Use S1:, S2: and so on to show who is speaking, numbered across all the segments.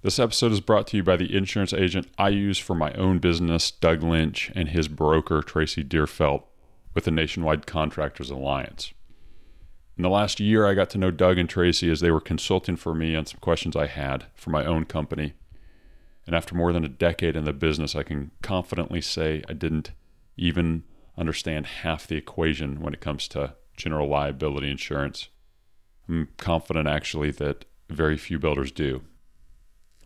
S1: This episode is brought to you by the insurance agent I use for my own business, Doug Lynch, and his broker, Tracy Deerfelt, with the Nationwide Contractors Alliance. In the last year, I got to know Doug and Tracy as they were consulting for me on some questions I had for my own company. And after more than a decade in the business, I can confidently say I didn't even understand half the equation when it comes to general liability insurance. I'm confident actually that very few builders do.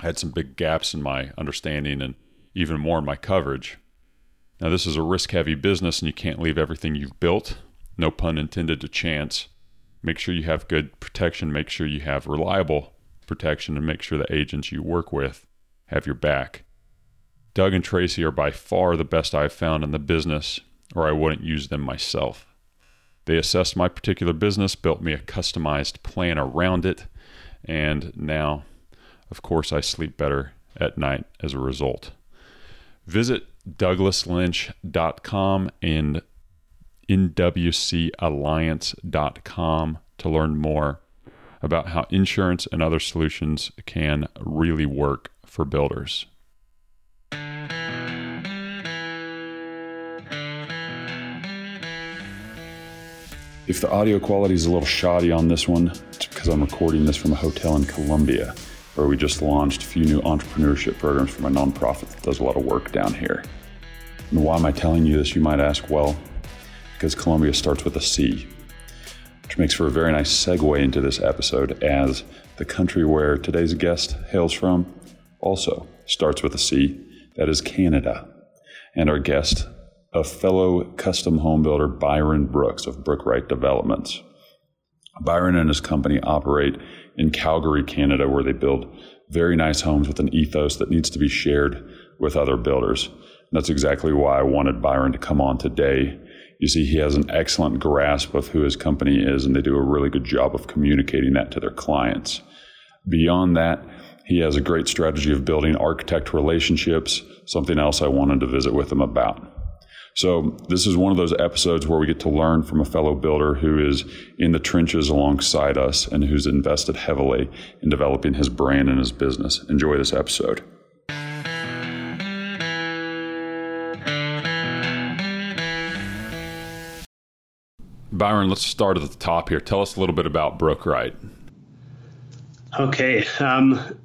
S1: Had some big gaps in my understanding and even more in my coverage. Now, this is a risk heavy business and you can't leave everything you've built, no pun intended, to chance. Make sure you have good protection, make sure you have reliable protection, and make sure the agents you work with have your back. Doug and Tracy are by far the best I've found in the business, or I wouldn't use them myself. They assessed my particular business, built me a customized plan around it, and now of course, I sleep better at night as a result. Visit douglaslynch.com and nwcalliance.com to learn more about how insurance and other solutions can really work for builders. If the audio quality is a little shoddy on this one, it's because I'm recording this from a hotel in Colombia where we just launched a few new entrepreneurship programs for my nonprofit that does a lot of work down here. And why am I telling you this, you might ask? Well, because Colombia starts with a C, which makes for a very nice segue into this episode, as the country where today's guest hails from also starts with a C, that is Canada. And our guest, a fellow custom home builder, Byron Brooks of Brookwright Developments. Byron and his company operate in Calgary, Canada, where they build very nice homes with an ethos that needs to be shared with other builders. And that's exactly why I wanted Byron to come on today. You see, he has an excellent grasp of who his company is, and they do a really good job of communicating that to their clients. Beyond that, he has a great strategy of building architect relationships, something else I wanted to visit with him about. So, this is one of those episodes where we get to learn from a fellow builder who is in the trenches alongside us and who's invested heavily in developing his brand and his business. Enjoy this episode. Byron, let's start at the top here. Tell us a little bit about Brookwright.
S2: Okay. Um,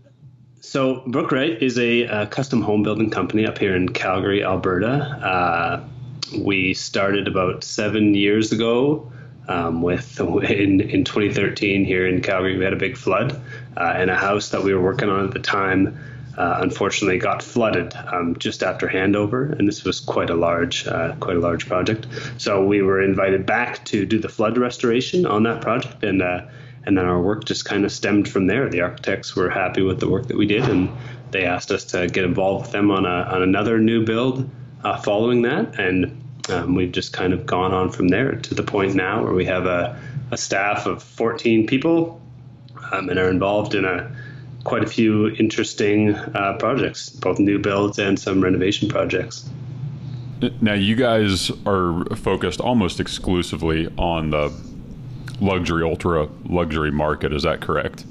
S2: so Brookwright is a, a, custom home building company up here in Calgary, Alberta. Uh, we started about seven years ago um, with in, in 2013 here in Calgary. We had a big flood, uh, and a house that we were working on at the time. Uh, unfortunately, got flooded um, just after handover, and this was quite a large, uh, quite a large project. So we were invited back to do the flood restoration on that project, and uh, and then our work just kind of stemmed from there. The architects were happy with the work that we did, and they asked us to get involved with them on a on another new build uh, following that, and um, we've just kind of gone on from there to the point now where we have a, a staff of 14 people um, and are involved in a quite a few interesting uh, projects, both new builds and some renovation projects.
S1: Now, you guys are focused almost exclusively on the luxury, ultra luxury market. Is that correct?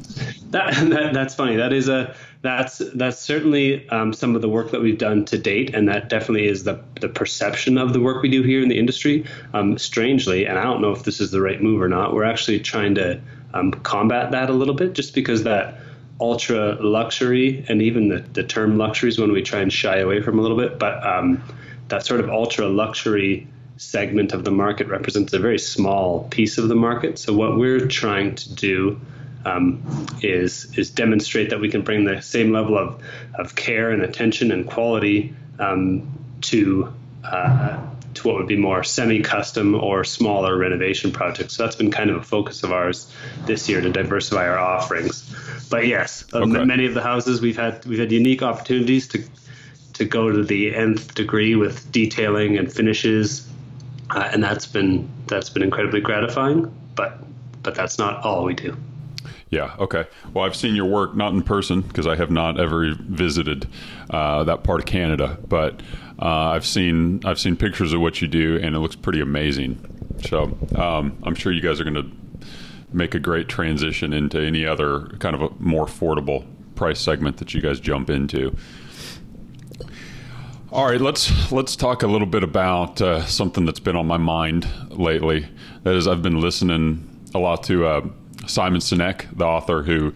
S2: That, that that's funny. That is a that's that's certainly um, some of the work that we've done to date, and that definitely is the the perception of the work we do here in the industry. Um, strangely, and I don't know if this is the right move or not. We're actually trying to um, combat that a little bit, just because that ultra luxury and even the, the term luxury is one we try and shy away from a little bit, but um, that sort of ultra luxury segment of the market represents a very small piece of the market. So what we're trying to do um, is is demonstrate that we can bring the same level of, of care and attention and quality um, to uh, to what would be more semi-custom or smaller renovation projects. So that's been kind of a focus of ours this year to diversify our offerings. But yes, uh, okay. many of the houses we've had we've had unique opportunities to to go to the nth degree with detailing and finishes, uh, and that's been that's been incredibly gratifying. But but that's not all we do.
S1: Yeah. Okay. Well, I've seen your work not in person because I have not ever visited uh, that part of Canada, but uh, I've seen I've seen pictures of what you do, and it looks pretty amazing. So um, I'm sure you guys are going to make a great transition into any other kind of a more affordable price segment that you guys jump into. All right, let's let's talk a little bit about uh, something that's been on my mind lately. That is, I've been listening a lot to uh, Simon Sinek, the author who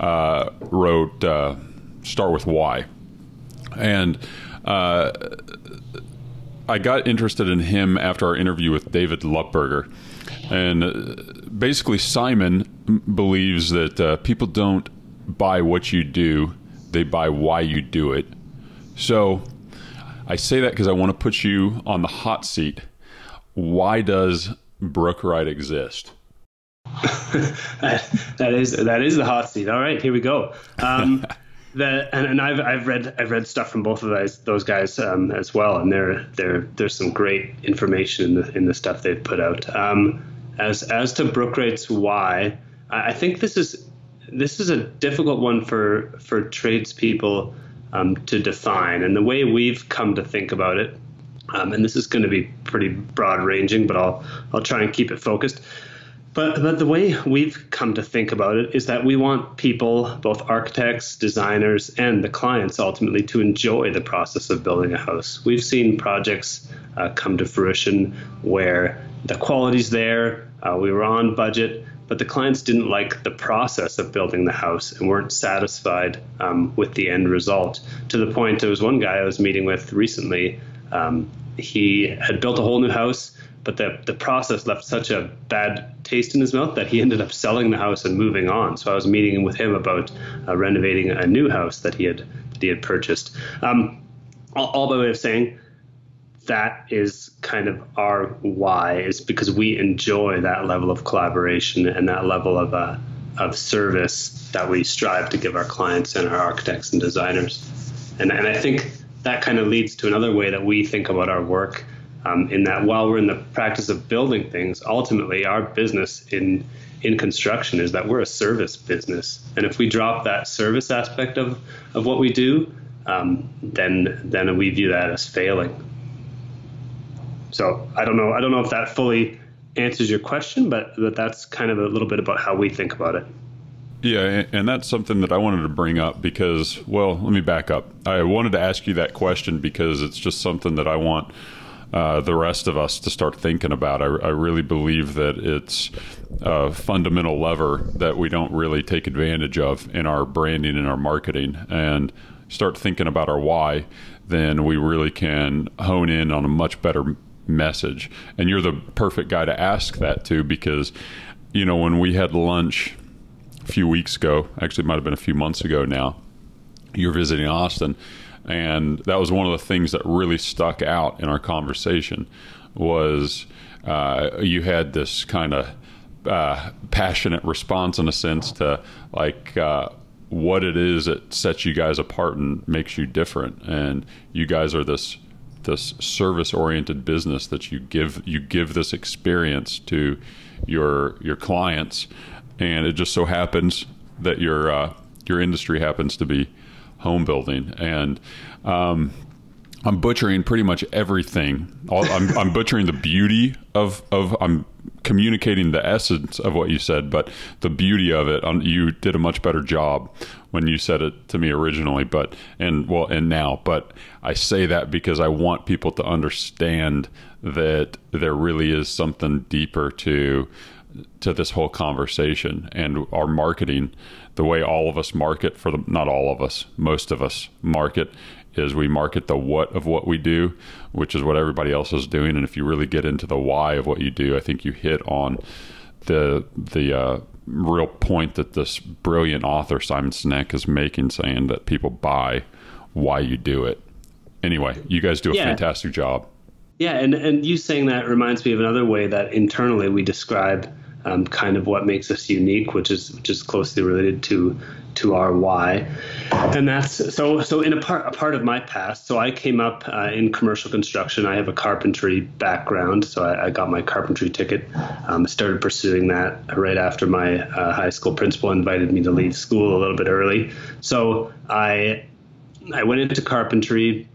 S1: uh, wrote uh, "Start with Why," and uh, I got interested in him after our interview with David Lupberger. And uh, basically, Simon believes that people don't buy what you do, they buy why you do it. So I say that because I want to put you on the hot seat. Why does Brookwright exist?
S2: that is that is the hot seat. All right, here we go. Um, the, and, and I've I've read I've read stuff from both of those those guys um, as well, and there there there's some great information in the in the stuff they've put out. Um, as as to Brookwright's why, I think this is this is a difficult one for for tradespeople um, to define. And the way we've come to think about it, um, and this is going to be pretty broad ranging, but I'll I'll try and keep it focused. But but the way we've come to think about it is that we want people, both architects, designers, and the clients, ultimately to enjoy the process of building a house. We've seen projects uh, come to fruition where the quality's there, uh, we were on budget, but the clients didn't like the process of building the house and weren't satisfied um, with the end result. To the point, there was one guy I was meeting with recently. Um, he had built a whole new house, but the, the process left such a bad taste in his mouth that he ended up selling the house and moving on. So I was meeting with him about uh, renovating a new house that he had that he had purchased. Um, all, all by way of saying, that is kind of our why is because we enjoy that level of collaboration and that level of uh, of service that we strive to give our clients and our architects and designers. And, and I think that kind of leads to another way that we think about our work. Um, in that while we're in the practice of building things, ultimately our business in in construction is that we're a service business. And if we drop that service aspect of, of what we do, um, then then we view that as failing. So I don't know. I don't know if that fully answers your question, but but that's kind of a little bit about how we think about it.
S1: Yeah, and that's something that I wanted to bring up because, well, let me back up. I wanted to ask you that question because it's just something that I want uh, the rest of us to start thinking about. I, I, really believe that it's a fundamental lever that we don't really take advantage of in our branding and our marketing and start thinking about our why, then we really can hone in on a much better message. And you're the perfect guy to ask that to because, you know, when we had lunch a few weeks ago, actually, it might have been a few months ago now, you were visiting Austin. And that was one of the things that really stuck out in our conversation was uh, you had this kind of uh, passionate response in a sense to like uh, what it is that sets you guys apart and makes you different. And you guys are this this service oriented business that you give you give this experience to your your clients and it just so happens that your uh, your industry happens to be home building and um, I'm butchering pretty much everything. I'm, I'm, butchering the beauty of, of I'm communicating the essence of what you said, but the beauty of it, um, you did a much better job when you said it to me originally. But and well, and now, but I say that because I want people to understand that there really is something deeper to to this whole conversation and our marketing the way all of us market for the not all of us most of us market is we market the what of what we do, which is what everybody else is doing. And if you really get into the why of what you do, I think you hit on the the uh, real point that this brilliant author Simon Sinek is making, saying that people buy why you do it. Anyway, you guys do a yeah. fantastic job.
S2: Yeah, and and you saying that reminds me of another way that internally we describe um, kind of what makes us unique, which is which is closely related to to our why, and that's so so in a part a part of my past. So I came up uh, in commercial construction. I have a carpentry background, so I, I got my carpentry ticket. Um, started pursuing that right after my uh, high school principal invited me to leave school a little bit early. So I I went into carpentry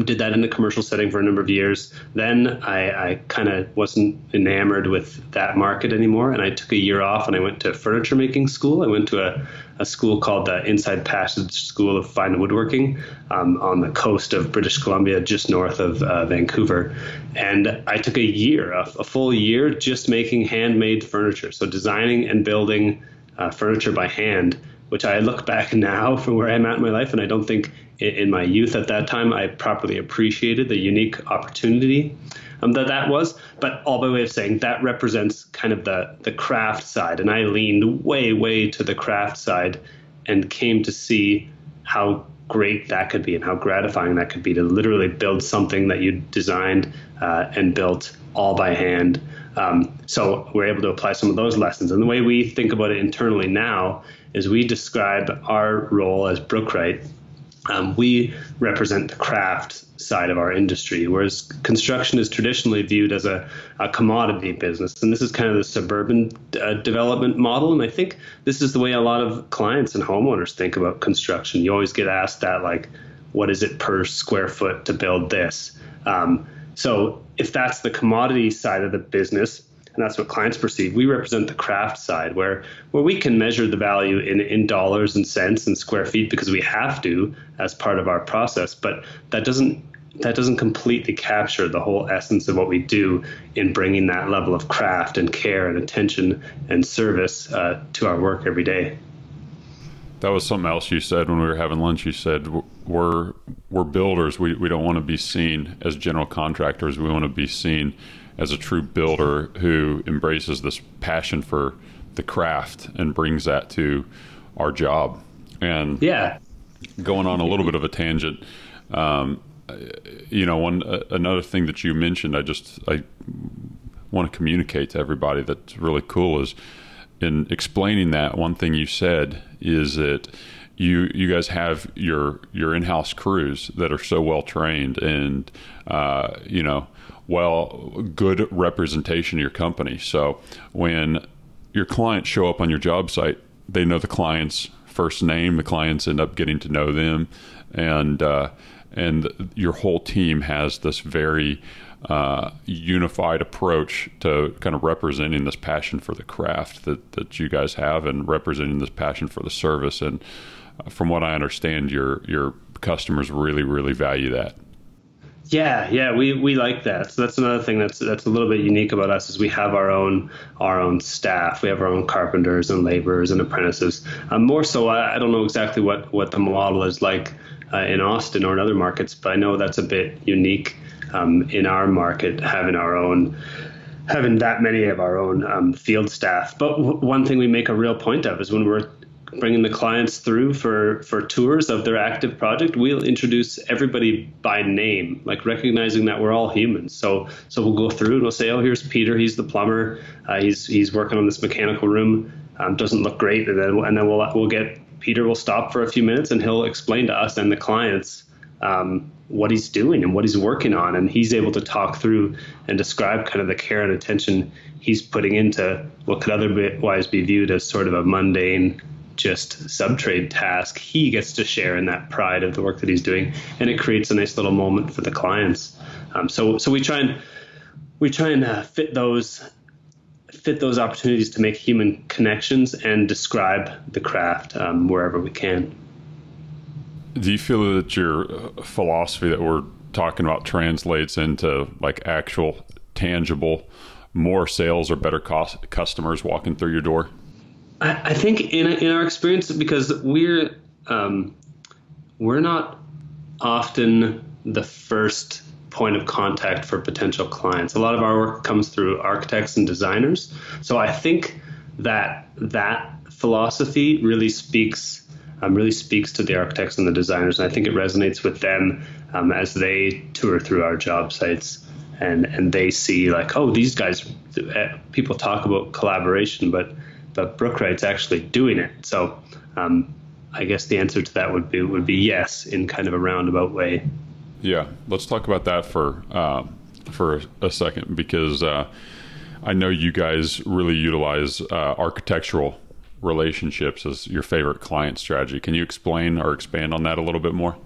S2: did that in a commercial setting for a number of years. Then I, I kind of wasn't enamored with that market anymore, and I took a year off and I went to furniture making school. I went to a, a school called the Inside Passage School of Fine Woodworking um, on the coast of British Columbia, just north of uh, Vancouver. And I took a year, a, a, full year, just making handmade furniture, so designing and building uh, furniture by hand. Which I look back now from where I'm at in my life, and I don't think in my youth at that time, I properly appreciated the unique opportunity um, that that was. But all by way of saying that represents kind of the the craft side, and I leaned way way to the craft side, and came to see how great that could be and how gratifying that could be to literally build something that you designed uh, and built all by hand. Um, so we're able to apply some of those lessons. And the way we think about it internally now is we describe our role as Brookwright um, we represent the craft side of our industry, whereas construction is traditionally viewed as a, a commodity business. And this is kind of the suburban uh, development model. And I think this is the way a lot of clients and homeowners think about construction. You always get asked that, like, what is it per square foot to build this? Um, so if that's the commodity side of the business, and that's what clients perceive. We represent the craft side where where we can measure the value in, in dollars and cents and square feet because we have to as part of our process, but that doesn't that doesn't completely capture the whole essence of what we do in bringing that level of craft and care and attention and service uh, to our work every day.
S1: That was something else you said when we were having lunch. You said we're we're builders. We we don't want to be seen as general contractors. We want to be seen as a true builder who embraces this passion for the craft and brings that to our job. And
S2: yeah,
S1: going on a little bit of a tangent, um, you know, one uh, another thing that you mentioned, I just I want to communicate to everybody that's really cool is in explaining that. One thing you said is that you you guys have your your in-house crews that are so well trained and uh, you know well good representation of your company. So when your clients show up on your job site, they know the client's first name. The clients end up getting to know them, and uh, and your whole team has this very uh, unified approach to kind of representing this passion for the craft that, that you guys have and representing this passion for the service. And uh, from what I understand, your your customers really really value that.
S2: Yeah, yeah, we, we like that. So that's another thing that's that's a little bit unique about us is we have our own our own staff. We have our own carpenters and laborers and apprentices. Um, more so, I, I don't know exactly what what the model is like uh, in Austin or in other markets, but I know that's a bit unique um, in our market having our own having that many of our own um, field staff. But w- one thing we make a real point of is when we're bringing the clients through for for tours of their active project we'll introduce everybody by name like recognizing that we're all humans. So so we'll go through and we'll say oh here's peter. He's the plumber. Uh, he's he's working on this mechanical room. Um, doesn't look great. And then and then we'll we'll get peter will stop for a few minutes and he'll explain to us and the clients um, what he's doing and what he's working on. And he's able to talk through and describe kind of the care and attention he's putting into what could otherwise be viewed as sort of a mundane just subtrade task, he gets to share in that pride of the work that he's doing, and it creates a nice little moment for the clients. Um, so so we try and we try and uh, fit those fit those opportunities to make human connections and describe the craft um, wherever we can.
S1: Do you feel that your uh, philosophy that we're talking about translates into like actual tangible more sales or better cost customers walking through your door?
S2: I, I think in in our experience, because we're um, we're not often the first point of contact for potential clients. A lot of our work comes through architects and designers. So I think that that philosophy really speaks um, really speaks to the architects and the designers, and I think it resonates with them um, as they tour through our job sites and and they see like, oh, these guys. Uh, people talk about collaboration, but but Brookwright's actually doing it. So um, I guess the answer to that would be would be yes in kind of a roundabout way.
S1: Yeah, let's talk about that for uh, for a second because uh, I know you guys really utilize uh, architectural relationships as your favorite client strategy. Can you explain or expand on that a little bit more?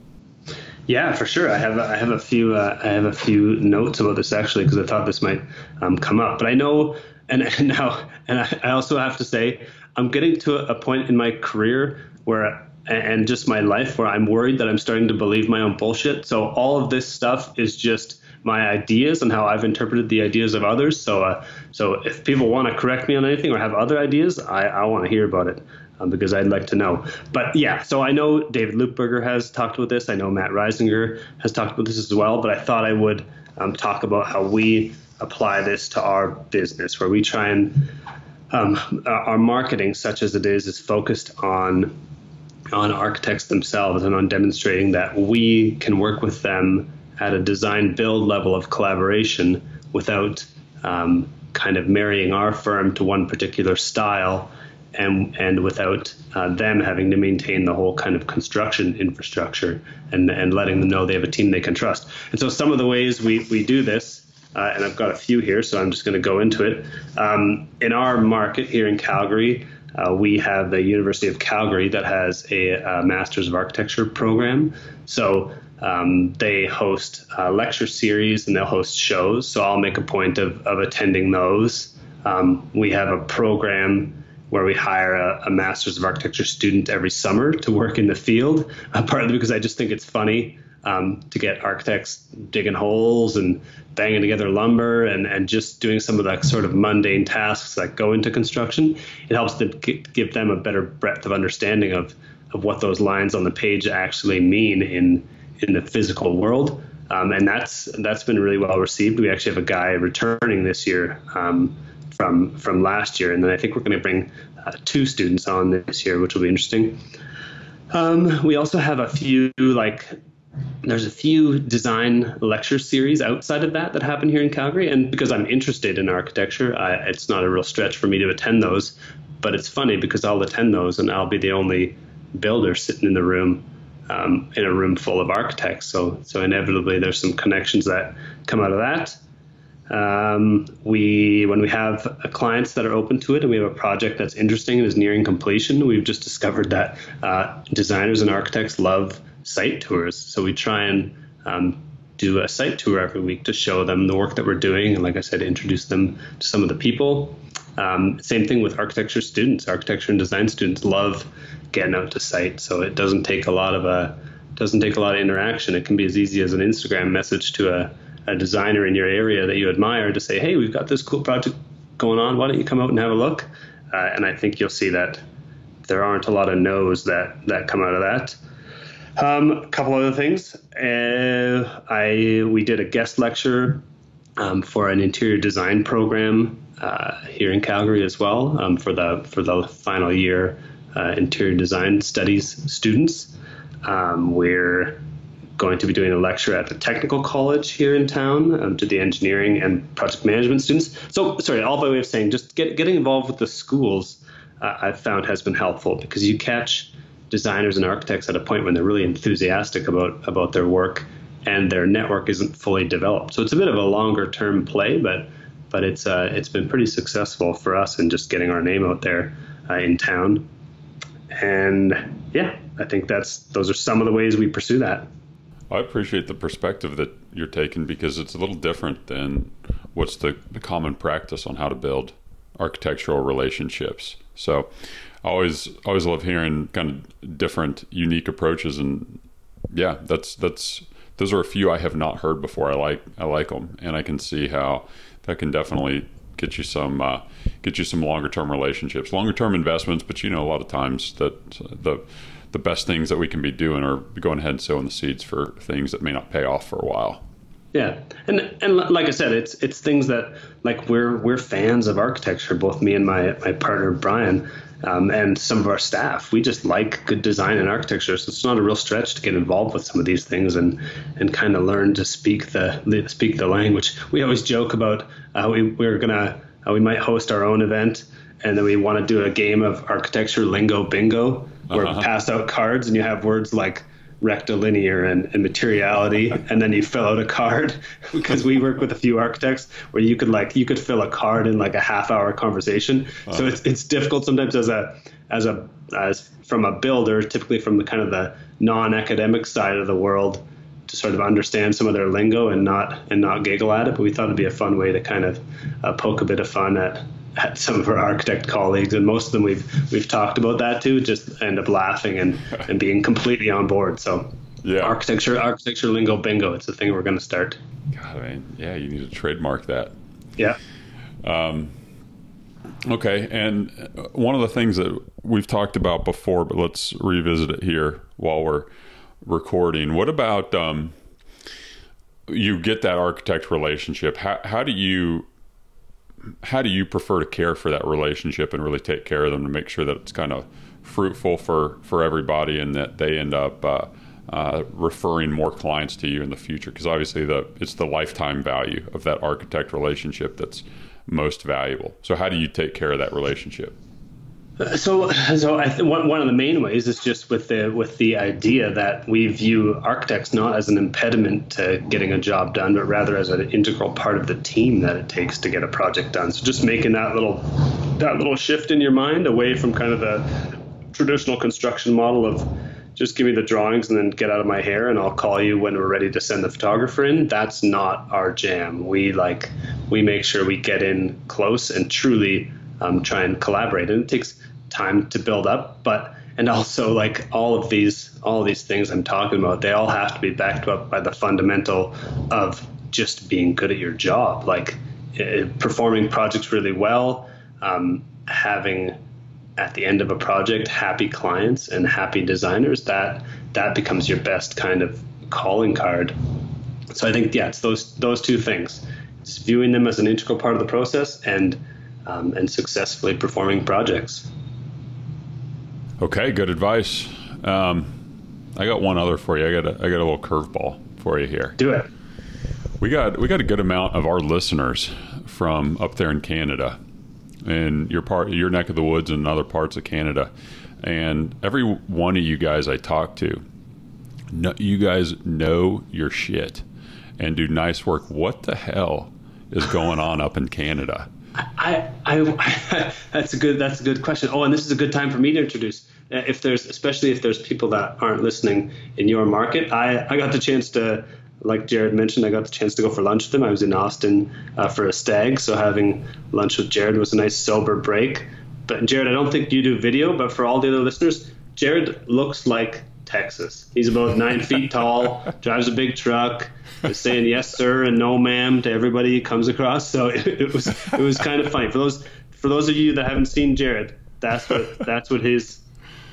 S2: Yeah, for sure. I have I have a few uh, I have a few notes about this actually because I thought this might um, come up. But I know, and, now, and I, also have to say, I'm getting to a point in my career where and just my life where I'm worried that I'm starting to believe my own bullshit. So all of this stuff is just my ideas and how I've interpreted the ideas of others. So uh, so if people want to correct me on anything or have other ideas, I, I want to hear about it. Um, because I'd like to know. But yeah, so I know David Lupberger has talked about this. I know Matt Risinger has talked about this as well. But I thought I would um, talk about how we apply this to our business, where we try and um, our marketing, such as it is, is focused on on architects themselves and on demonstrating that we can work with them at a design build level of collaboration without um, kind of marrying our firm to one particular style and and without uh, them having to maintain the whole kind of construction infrastructure and and letting them know they have a team they can trust. And so some of the ways we we do this. Uh, and I've got a few here, so I'm just going to go into it. Um, in our market here in Calgary, uh, we have the University of Calgary that has a, a Masters of Architecture program. So um, they host a lecture series and they'll host shows. So I'll make a point of, of attending those. Um, we have a program where we hire a, a, Masters of Architecture student every summer to work in the field, uh, partly because I just think it's funny um, to get architects digging holes and banging together lumber and, and just doing some of the sort of mundane tasks that go into construction. It helps to give them a better breadth of understanding of, of what those lines on the page actually mean in in the physical world. Um, and that's that's been really well received. We actually have a guy returning this year um, from from last year, and then I think we're going to bring uh, two students on this year, which will be interesting. Um, we also have a few like there's a few design lecture series outside of that that happen here in Calgary, and because I'm interested in architecture, I, it's not a real stretch for me to attend those. But it's funny because I'll attend those, and I'll be the only builder sitting in the room um, in a room full of architects. So, so inevitably, there's some connections that come out of that. Um, we, when we have clients that are open to it, and we have a project that's interesting and is nearing completion, we've just discovered that uh, designers and architects love site tours. So we try and um, do a site tour every week to show them the work that we're doing, and like I said, introduce them to some of the people. Um, same thing with architecture students. Architecture and design students love getting out to site. So it doesn't take a lot of a uh, doesn't take a lot of interaction. It can be as easy as an Instagram message to a, a designer in your area that you admire to say, "Hey, we've got this cool project going on. Why don't you come out and have a look?" Uh, and I think you'll see that there aren't a lot of no's that that come out of that. Um, a couple other things. Uh, I we did a guest lecture um, for an interior design program uh, here in Calgary as well um, for the for the final year uh, interior design studies students. Um, we're going to be doing a lecture at the technical college here in town um, to the engineering and project management students. So, sorry, all by way of saying, just get, getting involved with the schools, uh, I've found has been helpful because you catch designers and architects at a point when they're really enthusiastic about about their work and their network isn't fully developed. So it's a bit of a longer term play, but but it's uh, it's been pretty successful for us in just getting our name out there uh, in town and yeah, I think that's those are some of the ways we pursue that.
S1: I appreciate the perspective that you're taking because it's a little different than what's the, the common practice on how to build architectural relationships. So I always always love hearing kind of different, unique approaches, and yeah, that's that's those are a few I have not heard before. I like I like them, and I can see how that can definitely get you some uh, get you some longer term relationships, longer term investments. But you know, a lot of times that the the best things that we can be doing are going ahead and sowing the seeds for things that may not pay off for a while.
S2: Yeah, and and like I said, it's it's things that like we're we're fans of architecture, both me and my my partner Brian um, and some of our staff. We just like good design and architecture, so it's not a real stretch to get involved with some of these things and and kind of learn to speak the speak the language. We always joke about uh, we we're gonna uh, we might host our own event and then we want to do a game of architecture lingo bingo where uh-huh. we pass out cards and you have words like rectilinear and, and materiality and then you fill out a card because we work with a few architects where you could like you could fill a card in like a half hour conversation so it's, it's difficult sometimes as a as a as from a builder typically from the kind of the non-academic side of the world to sort of understand some of their lingo and not and not giggle at it. But we thought it'd be a fun way to kind of uh, poke a bit of fun at at some of our architect colleagues, and most of them we've we've talked about that too. Just end up laughing and and being completely on board. So yeah, architecture architecture lingo bingo. It's a thing we're going to start.
S1: God, I mean, yeah, you need to trademark that.
S2: Yeah.
S1: Um, okay, and one of the things that we've talked about before, but let's revisit it here while we're recording. What about um, you get that architect relationship? How, how do you how do you prefer to care for that relationship and really take care of them to make sure that it's kind of fruitful for for everybody and that they end up uh, uh, referring more clients to you in the future? Because obviously the it's the lifetime value of that architect relationship that's most valuable. So how do you take care of that relationship?
S2: So, so I th- one, of the main ways is just with the with the idea that we view architects not as an impediment to getting a job done, but rather as an integral part of the team that it takes to get a project done. So, just making that little that little shift in your mind away from kind of the traditional construction model of just give me the drawings and then get out of my hair and I'll call you when we're ready to send the photographer in. That's not our jam. We like we make sure we get in close and truly um, try and collaborate. And it takes time to build up, but and also like all of these all of these things I'm talking about, they all have to be backed up by the fundamental of just being good at your job, like uh, performing projects really well, um, having at the end of a project happy clients and happy designers. That that becomes your best kind of calling card. So I think yeah, it's those those two things. It's viewing them as an integral part of the process and um, and successfully performing projects.
S1: Okay, good advice. Um, I got one other for you. I got a, I got a little curveball for you here.
S2: Do it.
S1: We got we got a good amount of our listeners from up there in Canada, and your part your neck of the woods and other parts of Canada, and every one of you guys I talk to, no, you guys know your shit and do nice work. What the hell is going on up in Canada?
S2: I, I, that's a good that's a good question. Oh, and this is a good time for me to introduce. Uh, if there's especially if there's people that aren't listening in your market, I I got the chance to like Jared mentioned, I got the chance to go for lunch with him. I was in Austin uh, for a stag, so having lunch with Jared was a nice sober break. But Jared, I don't think you do video, but for all the other listeners, Jared looks like Texas. He's about nine feet tall, drives a big truck, is saying yes sir and no ma'am to everybody he comes across. So it, it was it was kind of funny for those for those of you that haven't seen Jared. That's what that's what his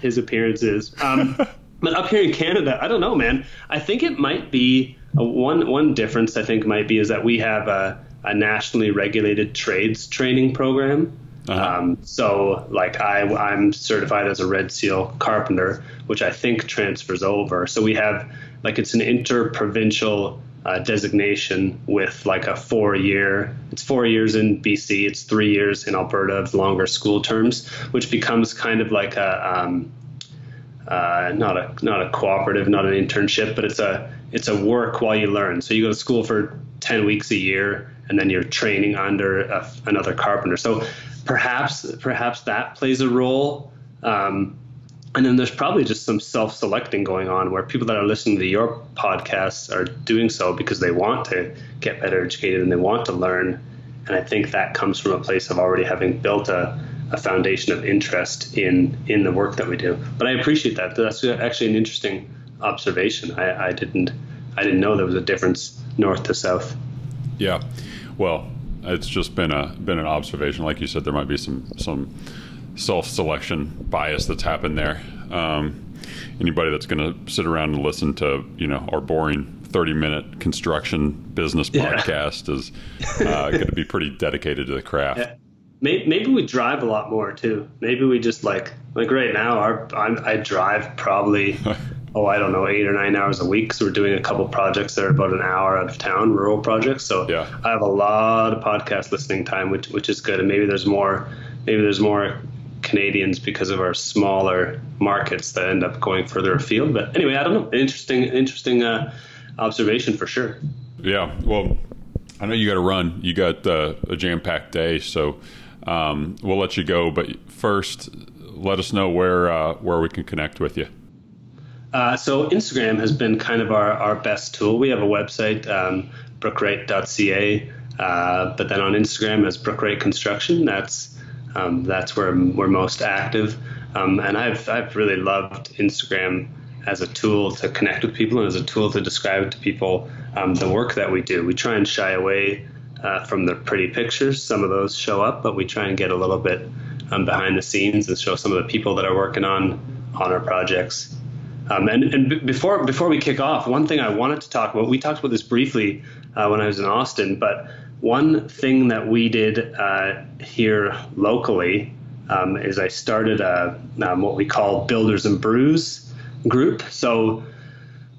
S2: his appearance is. Um, but up here in Canada, I don't know, man. I think it might be a, one one difference. I think might be is that we have a, a nationally regulated trades training program. Uh-huh. Um, so, like, I, I'm certified as a Red Seal carpenter, which I think transfers over. So we have like it's an interprovincial uh, designation with like a four year it's four years in bc it's three years in alberta of longer school terms which becomes kind of like a um, uh, not a not a cooperative not an internship but it's a it's a work while you learn so you go to school for 10 weeks a year and then you're training under a, another carpenter so perhaps perhaps that plays a role. Um, and then there's probably just some self-selecting going on where people that are listening to your podcasts are doing so because they want to get better educated and they want to learn. And i think that comes from a place of already having built a, a foundation of interest in in the work that we do. But i appreciate that. That's actually an interesting observation. I, I didn't i didn't know there was a difference north to south.
S1: Yeah. Well it's just been a been an observation like you said there might be some some self-selection bias that's happened there. Um, anybody that's going to sit around and listen to you know our boring 30 minute construction business yeah. podcast is uh, going to be pretty dedicated to the craft. Yeah.
S2: Maybe, maybe, we drive a lot more too. Maybe we just like like right now. Our I'm, i drive probably oh I don't know eight or nine hours a week. So we're doing a couple projects that are about an hour out of town, rural projects. So
S1: yeah.
S2: I have a lot of podcast listening time, which which is good. And maybe there's more maybe there's more Canadians because of our smaller markets that end up going further afield. But anyway, I don't know. Interesting, interesting uh, observation for sure.
S1: Yeah. Well, I know you got to run. You got uh, a jam-packed day, so um, we'll let you go. But first, let us know where uh, where we can connect with you.
S2: Uh, so Instagram has been kind of our, our best tool. We have a website, um, brookewright.ca, uh, but then on Instagram as Brookewright Construction. That's um, that's where we're most active. Um, and I've I've really loved Instagram as a tool to connect with people and as a tool to describe to people um, the work that we do. We try and shy away uh, from the pretty pictures. Some of those show up, but we try and get a little bit um, behind the scenes and show some of the people that are working on on our projects. Um, and, and b- before before we kick off, one thing I wanted to talk about. We talked about this briefly uh, when I was in Austin, but one thing that we did uh, here locally um, is I started a um, what we call Builders and Brews group. So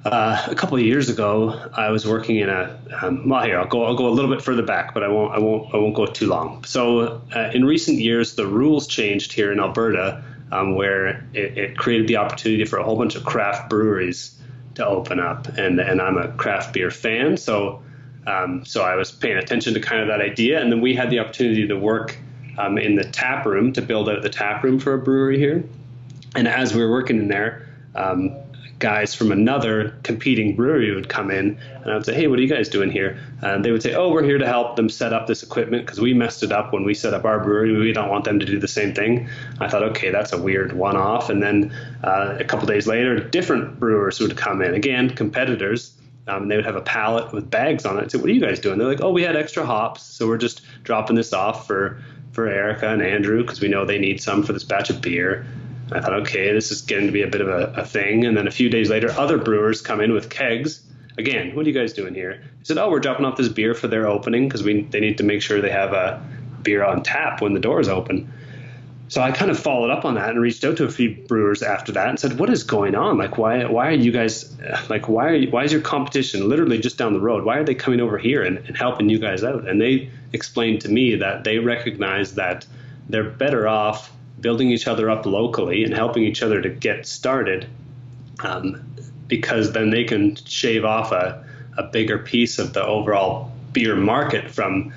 S2: uh, a couple of years ago, I was working in a um, well. Here, I'll go. I'll go a little bit further back, but I won't. I won't. I won't go too long. So, uh, in recent years, the rules changed here in Alberta, um, where it, it, created the opportunity for a whole bunch of craft breweries to open up, and and I'm a craft beer fan, so um, so I was paying attention to kind of that idea, and then we had the opportunity to work um, in the tap room to build out the tap room for a brewery here, and as we were working in there. Um, guys from another competing brewery would come in and I would say, Hey, what are you guys doing here? And they would say, Oh, we're here to help them set up this equipment because we messed it up when we set up our brewery. We don't want them to do the same thing. I thought, okay, that's a weird one off. And then uh, a couple days later, different brewers would come in, again, competitors. Um, and they would have a pallet with bags on it. I'd say, "What are you guys doing?" They're like, "Oh, we had extra hops, so we're just dropping this off for for Erica and Andrew because we know they need some for this batch of beer." I thought, okay, this is getting to be a bit of a, a, thing. And then a few days later, other brewers come in with kegs. Again, what are you guys doing here? He said, oh, we're dropping off this beer for their opening because we they need to make sure they have a beer on tap when the doors open. So I kind of followed up on that and reached out to a few brewers after that and said, "What is going on? Like, why why are you guys like why are you, why is your competition literally just down the road? Why are they coming over here and, and helping you guys out?" And they explained to me that they recognize that they're better off building each other up locally and helping each other to get started um, because then they can shave off a, a bigger piece of the overall beer market from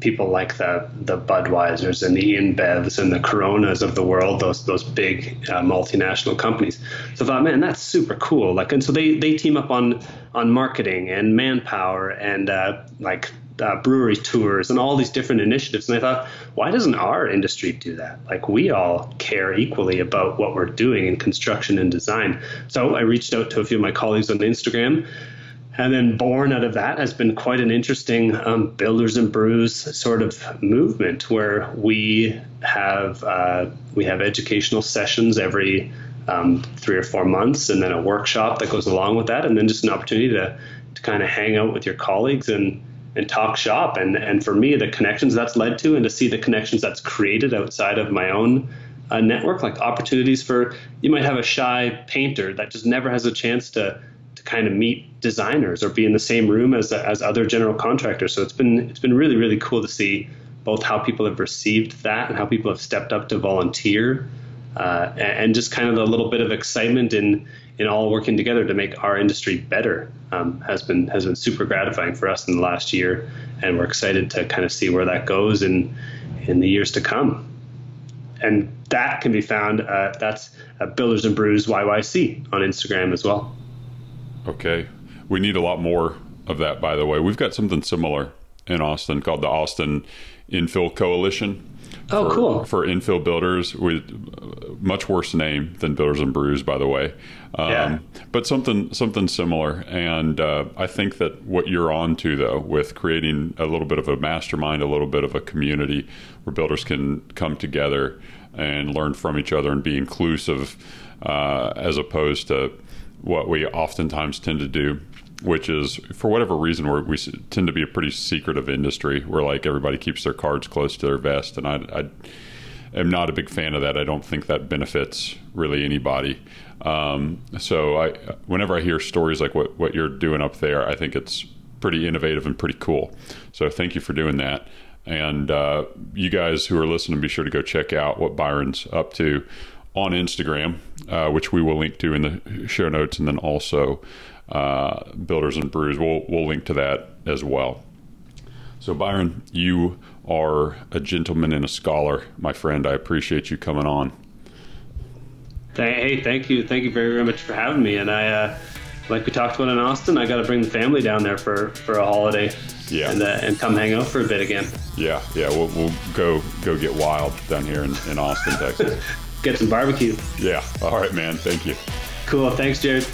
S2: people like the the Budweisers and the InBevs and the Coronas of the world, those those big uh, multinational companies. So I thought, man, that's super cool. Like, and so they they team up on on marketing and manpower and uh, like uh, brewery tours and all these different initiatives. And I thought, why doesn't our industry do that? Like we all care equally about what we're doing in construction and design. So I reached out to a few of my colleagues on Instagram. And then born out of that has been quite an interesting um, builders and brews sort of movement where we have uh, we have educational sessions every um, three or four months, and then a workshop that goes along with that, and then just an opportunity to to kind of hang out with your colleagues and and talk shop. And and for me, the connections that's led to, and to see the connections that's created outside of my own uh, network, like opportunities for you might have a shy painter that just never has a chance to to kind of meet designers or be in the same room as as other general contractors. So it's been it's been really really cool to see both how people have received that and how people have stepped up to volunteer. Uh, and just kind of a little bit of excitement in in all working together to make our industry better um, has been has been super gratifying for us in the last year, and we're excited to kind of see where that goes in in the years to come. And that can be found. Uh, that's Builders and Brews YYC on Instagram as well.
S1: Okay, we need a lot more of that. By the way, we've got something similar in Austin called the Austin Infill Coalition
S2: Oh,
S1: for,
S2: cool.
S1: For infill builders with much worse name than Builders and Brews, by the way. Um, yeah. But something something similar, and uh, I think that what you're on to though, with creating a little bit of a mastermind, a little bit of a community where builders can come together and learn from each other and be inclusive, uh, as opposed to what we oftentimes tend to do which is for whatever reason we we tend to be a pretty secretive industry where like everybody keeps their cards close to their vest, and I, I am not a big fan of that. I don't think that benefits really anybody. Um, so I, whenever I hear stories like what what you're doing up there, I think it's pretty innovative and pretty cool. So thank you for doing that. And uh, you guys who are listening, be sure to go check out what Byron's up to on Instagram, uh, which we will link to in the show notes, and then also uh, Builders and Brews. We'll we'll link to that as well. So Byron, you are a gentleman and a scholar, my friend. I appreciate you coming on.
S2: Hey, thank you, thank you very, very much for having me. And I, uh, like we talked about in Austin, I got to bring the family down there for for a holiday.
S1: Yeah.
S2: And, uh, and come hang out for a bit again.
S1: Yeah, yeah. We'll, we'll go go get wild down here in, in Austin, Texas.
S2: Get some barbecue.
S1: Yeah. All right, man. Thank you.
S2: Cool. Thanks, Jared.